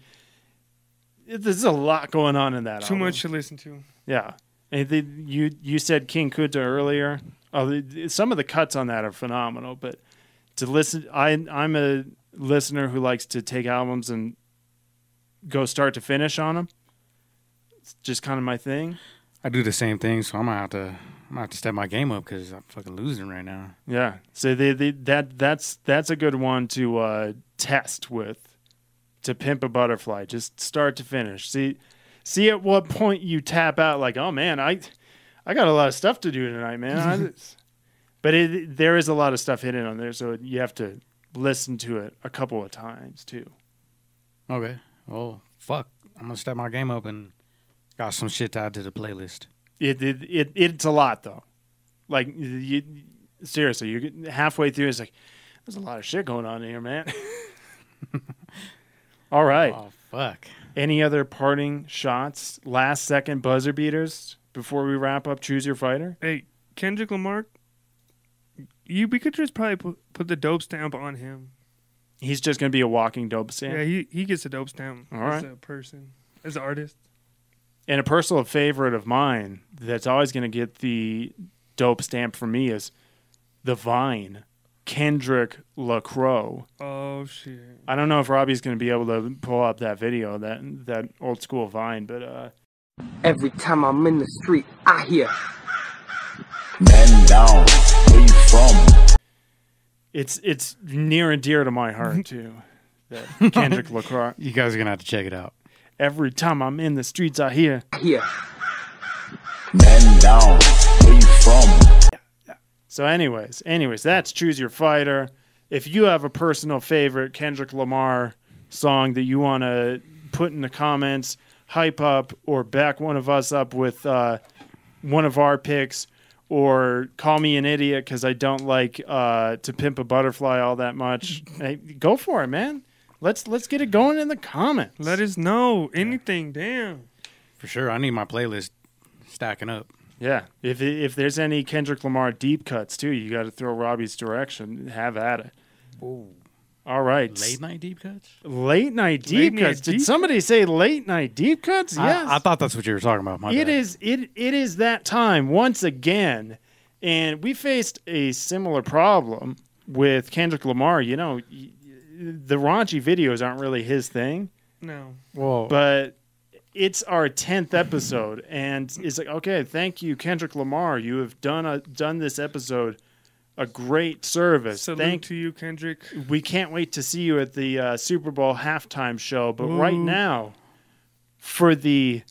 [SPEAKER 1] It- There's a lot going on in that. Album.
[SPEAKER 2] Too
[SPEAKER 1] album.
[SPEAKER 2] much to listen to.
[SPEAKER 1] Yeah, and the, you you said King Kunta earlier. Oh, the- the- some of the cuts on that are phenomenal. But to listen, I I'm a listener who likes to take albums and go start to finish on them. It's just kind of my thing.
[SPEAKER 3] I do the same thing, so I'm gonna have to I'm gonna have to step my game up because I'm fucking losing right now.
[SPEAKER 1] Yeah. So they, they, that that's that's a good one to uh, test with. To pimp a butterfly, just start to finish. See, see at what point you tap out. Like, oh man, I, I got a lot of stuff to do tonight, man. (laughs) But it, there is a lot of stuff hidden on there, so you have to listen to it a couple of times too.
[SPEAKER 3] Okay. Well, fuck. I'm gonna step my game up and got some shit to add to the playlist.
[SPEAKER 1] It, it, it it's a lot though. Like you, seriously, you're getting halfway through. It's like there's a lot of shit going on here, man. (laughs) All right.
[SPEAKER 3] Oh fuck.
[SPEAKER 1] Any other parting shots, last second buzzer beaters before we wrap up? Choose your fighter.
[SPEAKER 2] Hey, Kendrick Lamar, you we could just probably put, put the dope stamp on him.
[SPEAKER 1] He's just going to be a walking dope stamp.
[SPEAKER 2] Yeah, he he gets a dope stamp
[SPEAKER 1] All
[SPEAKER 2] as
[SPEAKER 1] right.
[SPEAKER 2] a person, as an artist.
[SPEAKER 1] And a personal favorite of mine that's always going to get the dope stamp for me is the Vine, Kendrick LaCroix.
[SPEAKER 2] Oh shit!
[SPEAKER 1] I don't know if Robbie's going to be able to pull up that video, that that old school Vine, but uh,
[SPEAKER 8] Every time I'm in the street, I hear.
[SPEAKER 7] Man down, where you from?
[SPEAKER 1] it's it's near and dear to my heart (laughs) too. That Kendrick LaCroix. (laughs)
[SPEAKER 3] You guys are gonna have to check it out.
[SPEAKER 1] Every time I'm in the streets, I hear.
[SPEAKER 8] I hear.
[SPEAKER 7] Man down, where you from?
[SPEAKER 1] So, anyways, anyways, that's choose your fighter. If you have a personal favorite Kendrick Lamar song that you want to put in the comments, hype up, or back one of us up with uh, one of our picks, or call me an idiot because I don't like uh, to pimp a butterfly all that much, (laughs) hey, go for it, man. let's let's get it going in the comments.
[SPEAKER 2] Let us know anything. Damn.
[SPEAKER 3] For sure. I need my playlist stacking up.
[SPEAKER 1] Yeah, if if there's any Kendrick Lamar deep cuts too, you got to throw Robbie's direction. Have at it. All right,
[SPEAKER 3] Late night deep cuts?
[SPEAKER 1] late night deep
[SPEAKER 2] night
[SPEAKER 1] cuts. Did
[SPEAKER 2] deep-
[SPEAKER 1] somebody say late night deep cuts? Yes,
[SPEAKER 3] I, I thought that's what you were talking about. My
[SPEAKER 1] It
[SPEAKER 3] bad.
[SPEAKER 1] is it it is that time once again, and we faced a similar problem with Kendrick Lamar. You know, the raunchy videos aren't really his thing,
[SPEAKER 2] No.
[SPEAKER 3] Whoa.
[SPEAKER 1] but it's our tenth episode, and it's like, okay, thank you, Kendrick Lamar. You have done a done this episode a great service.
[SPEAKER 2] Salute
[SPEAKER 1] Thank
[SPEAKER 2] to you, Kendrick.
[SPEAKER 1] we can't wait to see you at the uh, Super Bowl halftime show. But right now, for the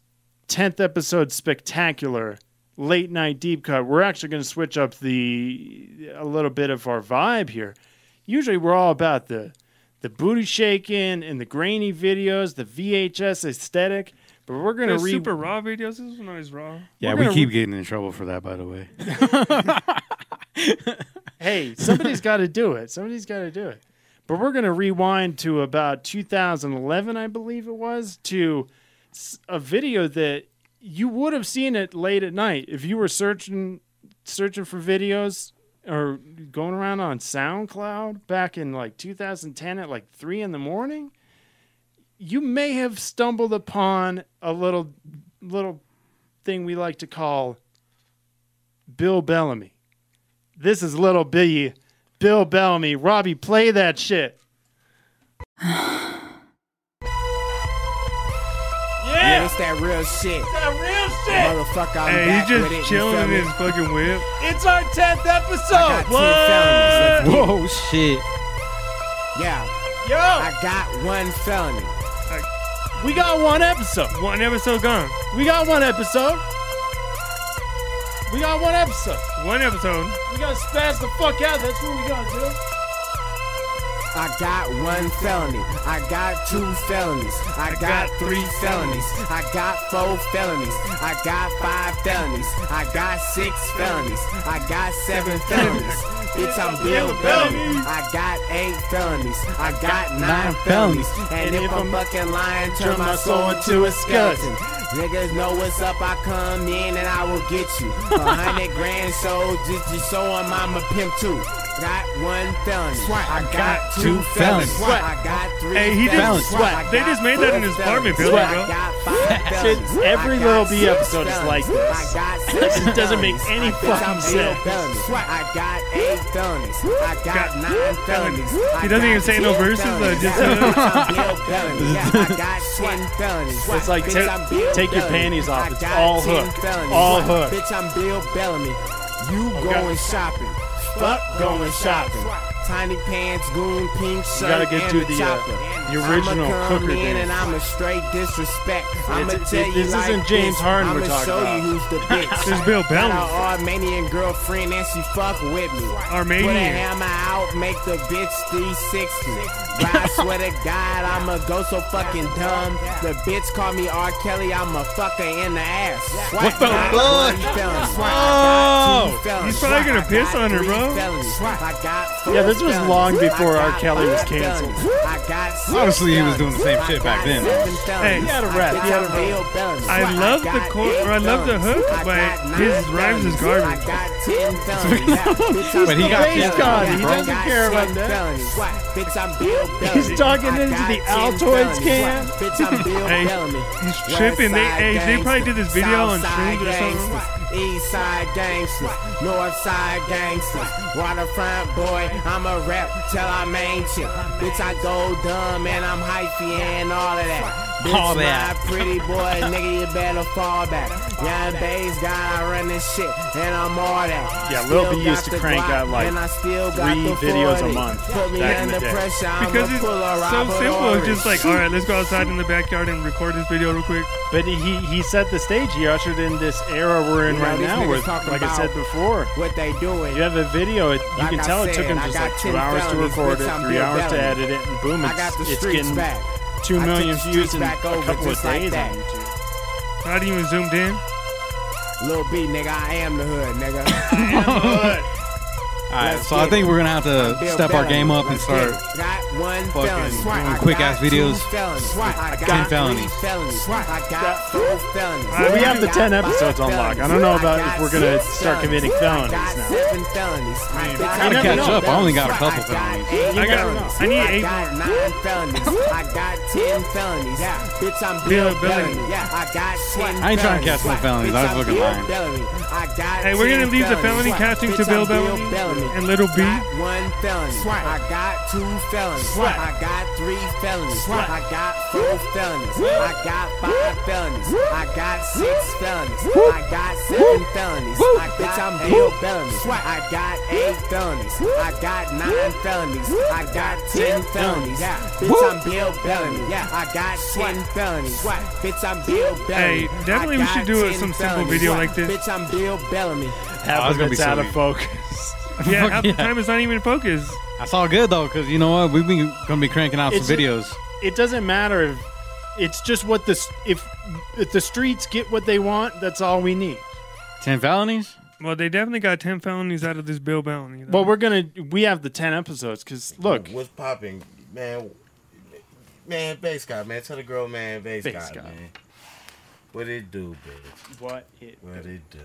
[SPEAKER 1] 10th episode spectacular late night deep cut, we're actually going to switch up the a little bit of our vibe here. Usually, we're all about the the booty shaking and the grainy videos, the VHS aesthetic. But we're going to
[SPEAKER 2] The
[SPEAKER 1] re-
[SPEAKER 2] super raw videos. This one is raw.
[SPEAKER 3] yeah,
[SPEAKER 1] we're
[SPEAKER 3] we
[SPEAKER 1] gonna
[SPEAKER 3] keep
[SPEAKER 1] re-
[SPEAKER 3] getting in trouble for that, by the way. (laughs)
[SPEAKER 1] hey, somebody's got to do it. Somebody's got to do it. But we're going to rewind to about 2011, I believe it was, to s- a video that you would have seen it late at night if you were searching searching for videos or going around on SoundCloud back in like 2010 at like three in the morning. You may have stumbled upon a little little thing we like to call Bill Bellamy. This is little Billy, Bill Bellamy. Robbie, play that shit. (sighs)
[SPEAKER 8] Yeah, it's that real shit.
[SPEAKER 1] It's That real shit.
[SPEAKER 8] Motherfucker, I'm
[SPEAKER 2] Hey,
[SPEAKER 8] back
[SPEAKER 2] he's
[SPEAKER 8] with it.
[SPEAKER 2] just
[SPEAKER 8] you
[SPEAKER 2] chilling
[SPEAKER 8] feel
[SPEAKER 2] in his fucking whip.
[SPEAKER 1] It's our 10th
[SPEAKER 8] I
[SPEAKER 1] episode.
[SPEAKER 8] got 10 felonies. Let's (laughs) get it.
[SPEAKER 3] Whoa, shit.
[SPEAKER 8] Yeah,
[SPEAKER 1] Yo,
[SPEAKER 8] I got one felony.
[SPEAKER 1] We got one episode.
[SPEAKER 2] One episode gone.
[SPEAKER 1] We got one episode. We got one episode.
[SPEAKER 2] One episode.
[SPEAKER 1] We gotta spaz the fuck out. That's what we gotta do.
[SPEAKER 8] I got one felony. I got two felonies. I got three felonies. I got four felonies. I got five felonies. I got six felonies. I got seven felonies. Bitch, I'm Bill Bellamy. I got eight felonies. I got nine felonies. And if I'm fucking lying, turn my soul into a skeleton. Niggas know what's up, I come in and I will get you. A hundred grand sold just to show I'm a pimp too. Got one felony. I got two felonies. I got three
[SPEAKER 2] Hey, he
[SPEAKER 8] felonies.
[SPEAKER 2] just-
[SPEAKER 8] I
[SPEAKER 2] they just made that in his apartment
[SPEAKER 8] felonies.
[SPEAKER 2] building,
[SPEAKER 8] I
[SPEAKER 2] bro.
[SPEAKER 8] got five felonies.
[SPEAKER 1] Every
[SPEAKER 8] I
[SPEAKER 1] Lil B episode is like this.
[SPEAKER 8] I got
[SPEAKER 1] It doesn't make any
[SPEAKER 8] I think
[SPEAKER 1] fucking
[SPEAKER 8] I'm Bill
[SPEAKER 1] sense.
[SPEAKER 8] Bellamy. I got eight felonies. I got
[SPEAKER 2] Got
[SPEAKER 8] nine felonies.
[SPEAKER 2] He doesn't even say no verses, uh, just
[SPEAKER 8] I'm Bill Bellamy. (laughs) Yeah, I got ten felonies.
[SPEAKER 1] It's like
[SPEAKER 8] Bitch,
[SPEAKER 1] ta-
[SPEAKER 8] I'm Bill
[SPEAKER 1] take your panties off.
[SPEAKER 8] I
[SPEAKER 1] all
[SPEAKER 8] 10
[SPEAKER 1] hook.
[SPEAKER 8] felonies.
[SPEAKER 1] All hook.
[SPEAKER 8] Bitch, I'm Bill Bellamy. You going shopping. Fuck going shopping. Tiny pants, goon, pink shirt,
[SPEAKER 1] gotta get
[SPEAKER 8] and
[SPEAKER 1] to the, uh, the original
[SPEAKER 8] I'ma come
[SPEAKER 1] cooker
[SPEAKER 8] in and I'ma straight disrespect. I'ma
[SPEAKER 1] It's-
[SPEAKER 8] tell
[SPEAKER 1] it-
[SPEAKER 8] you
[SPEAKER 1] this
[SPEAKER 8] like
[SPEAKER 1] isn't James
[SPEAKER 8] this.
[SPEAKER 1] Harden
[SPEAKER 8] I'ma
[SPEAKER 1] we're talking
[SPEAKER 8] show
[SPEAKER 1] about.
[SPEAKER 8] you who's the (laughs) bitch.
[SPEAKER 2] This is Bill
[SPEAKER 8] Got
[SPEAKER 2] Bellamy.
[SPEAKER 8] an Armenian girlfriend and she fuck with me.
[SPEAKER 2] Armenian.
[SPEAKER 8] Put a hammer out, make the bitch 360. But I swear to God, I'ma go so fucking dumb. The bitch call me R. Kelly, I'ma fuck her in the ass. What
[SPEAKER 3] the fuck?
[SPEAKER 2] Oh! He's probably gonna piss on her, bro.
[SPEAKER 1] Yeah, this was long before R. Kelly was canceled.
[SPEAKER 3] Honestly, he was doing the same shit back then.
[SPEAKER 2] Hey,
[SPEAKER 1] He had a rap. He had a rap.
[SPEAKER 2] I love the chor- or I love the hook, but his rhymes is garbage. (laughs)
[SPEAKER 3] But he got
[SPEAKER 1] Bass
[SPEAKER 3] ten
[SPEAKER 1] God, he doesn't care about that. He's talking into the Altoids can.
[SPEAKER 2] Hey, he's tripping. They, hey, they probably did this video on shrooms or something.
[SPEAKER 8] East side gangsters, north side gangsters, waterfront boy, I'm a rep till I'm ancient. Bitch, I go dumb and I'm hyphy and all of that. Bitch,
[SPEAKER 3] All that.
[SPEAKER 8] my pretty boy, nigga, you better fall back. Young bass guy, I run this shit, and I'm all that.
[SPEAKER 1] Yeah, Lil
[SPEAKER 8] Still
[SPEAKER 1] B used to crank out, like,
[SPEAKER 8] and I still got
[SPEAKER 1] three videos a month
[SPEAKER 8] Put me
[SPEAKER 1] back in the
[SPEAKER 8] under
[SPEAKER 1] day.
[SPEAKER 8] pressure, I'ma
[SPEAKER 2] Because it's
[SPEAKER 8] pull a
[SPEAKER 2] so simple. It's just like, all right, let's go outside in the backyard and record this video real quick.
[SPEAKER 1] But he he set the stage. He ushered in this era we're in
[SPEAKER 8] You know,
[SPEAKER 1] right now.
[SPEAKER 8] niggas
[SPEAKER 1] Where,
[SPEAKER 8] talking
[SPEAKER 1] like I said before,
[SPEAKER 8] what they doing.
[SPEAKER 1] you have a video. It, you
[SPEAKER 8] Like
[SPEAKER 1] can
[SPEAKER 8] I
[SPEAKER 1] tell it took
[SPEAKER 8] said,
[SPEAKER 1] him just like two hours to record it, three
[SPEAKER 8] Bill
[SPEAKER 1] hours to edit it, and boom, it's, it's getting
[SPEAKER 8] back.
[SPEAKER 1] Two
[SPEAKER 8] I took
[SPEAKER 1] views in
[SPEAKER 8] back
[SPEAKER 1] a
[SPEAKER 8] over
[SPEAKER 1] couple of
[SPEAKER 8] just like
[SPEAKER 1] days
[SPEAKER 8] that.
[SPEAKER 1] on YouTube.
[SPEAKER 2] Not even zoomed in.
[SPEAKER 8] Lil B, nigga, I am the hood, nigga. (laughs)
[SPEAKER 3] All right, so I think we're gonna have to step our game up and start
[SPEAKER 8] Got one
[SPEAKER 3] fucking
[SPEAKER 8] felony.
[SPEAKER 3] doing quick ass videos.
[SPEAKER 8] felonies. I got
[SPEAKER 3] 10 felonies.
[SPEAKER 8] felonies. I got four felonies.
[SPEAKER 1] Well, we have the 10 episodes
[SPEAKER 8] five
[SPEAKER 1] on lock. I don't know about if we're gonna start committing felonies
[SPEAKER 8] I got
[SPEAKER 1] now.
[SPEAKER 8] seven felonies. I
[SPEAKER 3] I
[SPEAKER 8] got
[SPEAKER 3] gotta
[SPEAKER 1] never
[SPEAKER 3] catch
[SPEAKER 1] know.
[SPEAKER 3] up. I only got a couple
[SPEAKER 8] I got
[SPEAKER 3] felonies.
[SPEAKER 8] eight
[SPEAKER 2] I got-
[SPEAKER 8] felonies.
[SPEAKER 2] I need eight
[SPEAKER 8] got nine felonies. I got ten felonies. Yeah, bitch, I'm
[SPEAKER 2] Bill
[SPEAKER 8] Bill
[SPEAKER 2] Bellamy.
[SPEAKER 8] Bellamy. Yeah, I got ten
[SPEAKER 3] I ain't trying to catch no felonies. I was
[SPEAKER 8] I'm
[SPEAKER 3] looking
[SPEAKER 8] Bill
[SPEAKER 3] lying.
[SPEAKER 8] I got
[SPEAKER 2] Hey, we're gonna leave the felony casting to Bill
[SPEAKER 8] I'm
[SPEAKER 2] Bellamy
[SPEAKER 8] Bellamy.
[SPEAKER 2] And Lil B.
[SPEAKER 8] Got one felony. I got two felonies. I got three felonies. I got four felonies. I got five felonies. I got six felonies. I got seven felonies. I, bitch, I'm Bill Bellamy. I got eight felonies. I got nine felonies. I got ten felonies. Yeah. Bitch, I'm Bill Bellamy. Yeah, I got ten felonies. Bitch, I'm Bill Bellamy.
[SPEAKER 2] Hey, definitely we should do a- some simple
[SPEAKER 8] felonies.
[SPEAKER 2] video like this.
[SPEAKER 8] Bitch, I'm Bill Bellamy.
[SPEAKER 1] Half
[SPEAKER 3] Oh, it's
[SPEAKER 1] of
[SPEAKER 3] gonna be
[SPEAKER 1] out
[SPEAKER 3] silly.
[SPEAKER 1] of focus. (laughs)
[SPEAKER 2] Yeah, half the
[SPEAKER 3] Yeah.
[SPEAKER 2] time it's not even focused.
[SPEAKER 3] That's all good though, because you know what? We've been gonna be cranking out
[SPEAKER 1] It's-
[SPEAKER 3] some videos.
[SPEAKER 1] It doesn't matter if it's just what the if if the streets get what they want. That's all we need.
[SPEAKER 3] Ten felonies?
[SPEAKER 2] Well, they definitely got ten felonies out of this Bill Bellamy. though.
[SPEAKER 1] Well, we're gonna we have the 10 episodes because look,
[SPEAKER 10] what's popping, man? Man, bass guy, man. Tell the girl, man, bass,
[SPEAKER 1] Bass
[SPEAKER 10] guy,
[SPEAKER 1] guy.
[SPEAKER 10] man. What it do, bitch?
[SPEAKER 1] what it
[SPEAKER 10] What it do?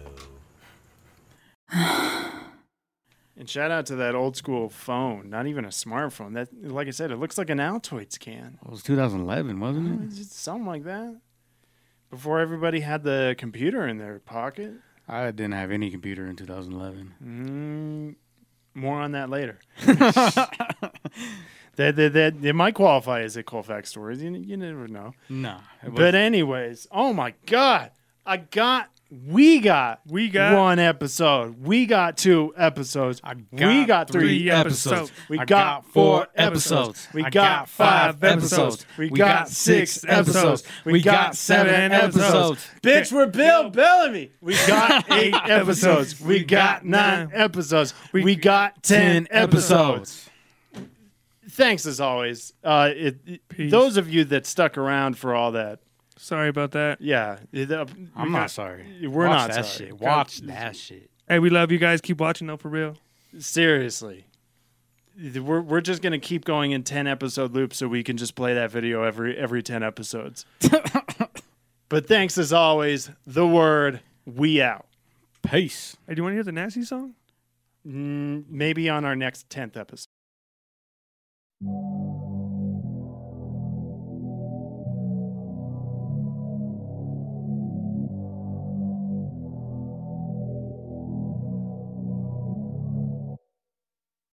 [SPEAKER 1] And shout out to that old school phone, not even a smartphone. That, like I said, it looks like an Altoids can.
[SPEAKER 3] It was 2011, wasn't it?
[SPEAKER 1] It's something like that. Before everybody had the computer in their pocket.
[SPEAKER 3] I didn't have any computer in 2011.
[SPEAKER 1] Mm, more on that later. (laughs) that, that, that it might qualify as a Colfax story. You, you never know.
[SPEAKER 3] Nah.
[SPEAKER 1] But anyways, oh my god, I got, we got,
[SPEAKER 2] We got-
[SPEAKER 1] one episode. We got two episodes.
[SPEAKER 3] I
[SPEAKER 1] we got three, episodes.
[SPEAKER 2] episodes.
[SPEAKER 1] We
[SPEAKER 3] I
[SPEAKER 1] got, four episodes. We
[SPEAKER 3] I
[SPEAKER 1] got, five episodes. We got six episodes. We got seven episodes. Bitch, we're Bill Bellamy. We (laughs) got eight episodes. We got nine episodes. We got ten episodes. Thanks as always. Uh, it- those of you that stuck around for all that,
[SPEAKER 2] Sorry about that.
[SPEAKER 1] yeah, it, uh,
[SPEAKER 3] I'm not
[SPEAKER 1] got-
[SPEAKER 3] sorry.
[SPEAKER 1] We're
[SPEAKER 3] Watch
[SPEAKER 1] not
[SPEAKER 3] that
[SPEAKER 1] sorry.
[SPEAKER 3] shit. Watch that shit.
[SPEAKER 2] Hey, we love you guys. Keep watching though, for real.
[SPEAKER 1] Seriously. We're, we're just gonna keep going in ten episode loops so we can just play that video every every ten episodes. (laughs) but thanks as always. The word we out.
[SPEAKER 3] Peace.
[SPEAKER 2] Hey, do you want to hear the nasty song?
[SPEAKER 1] Mm, maybe on our next tenth episode.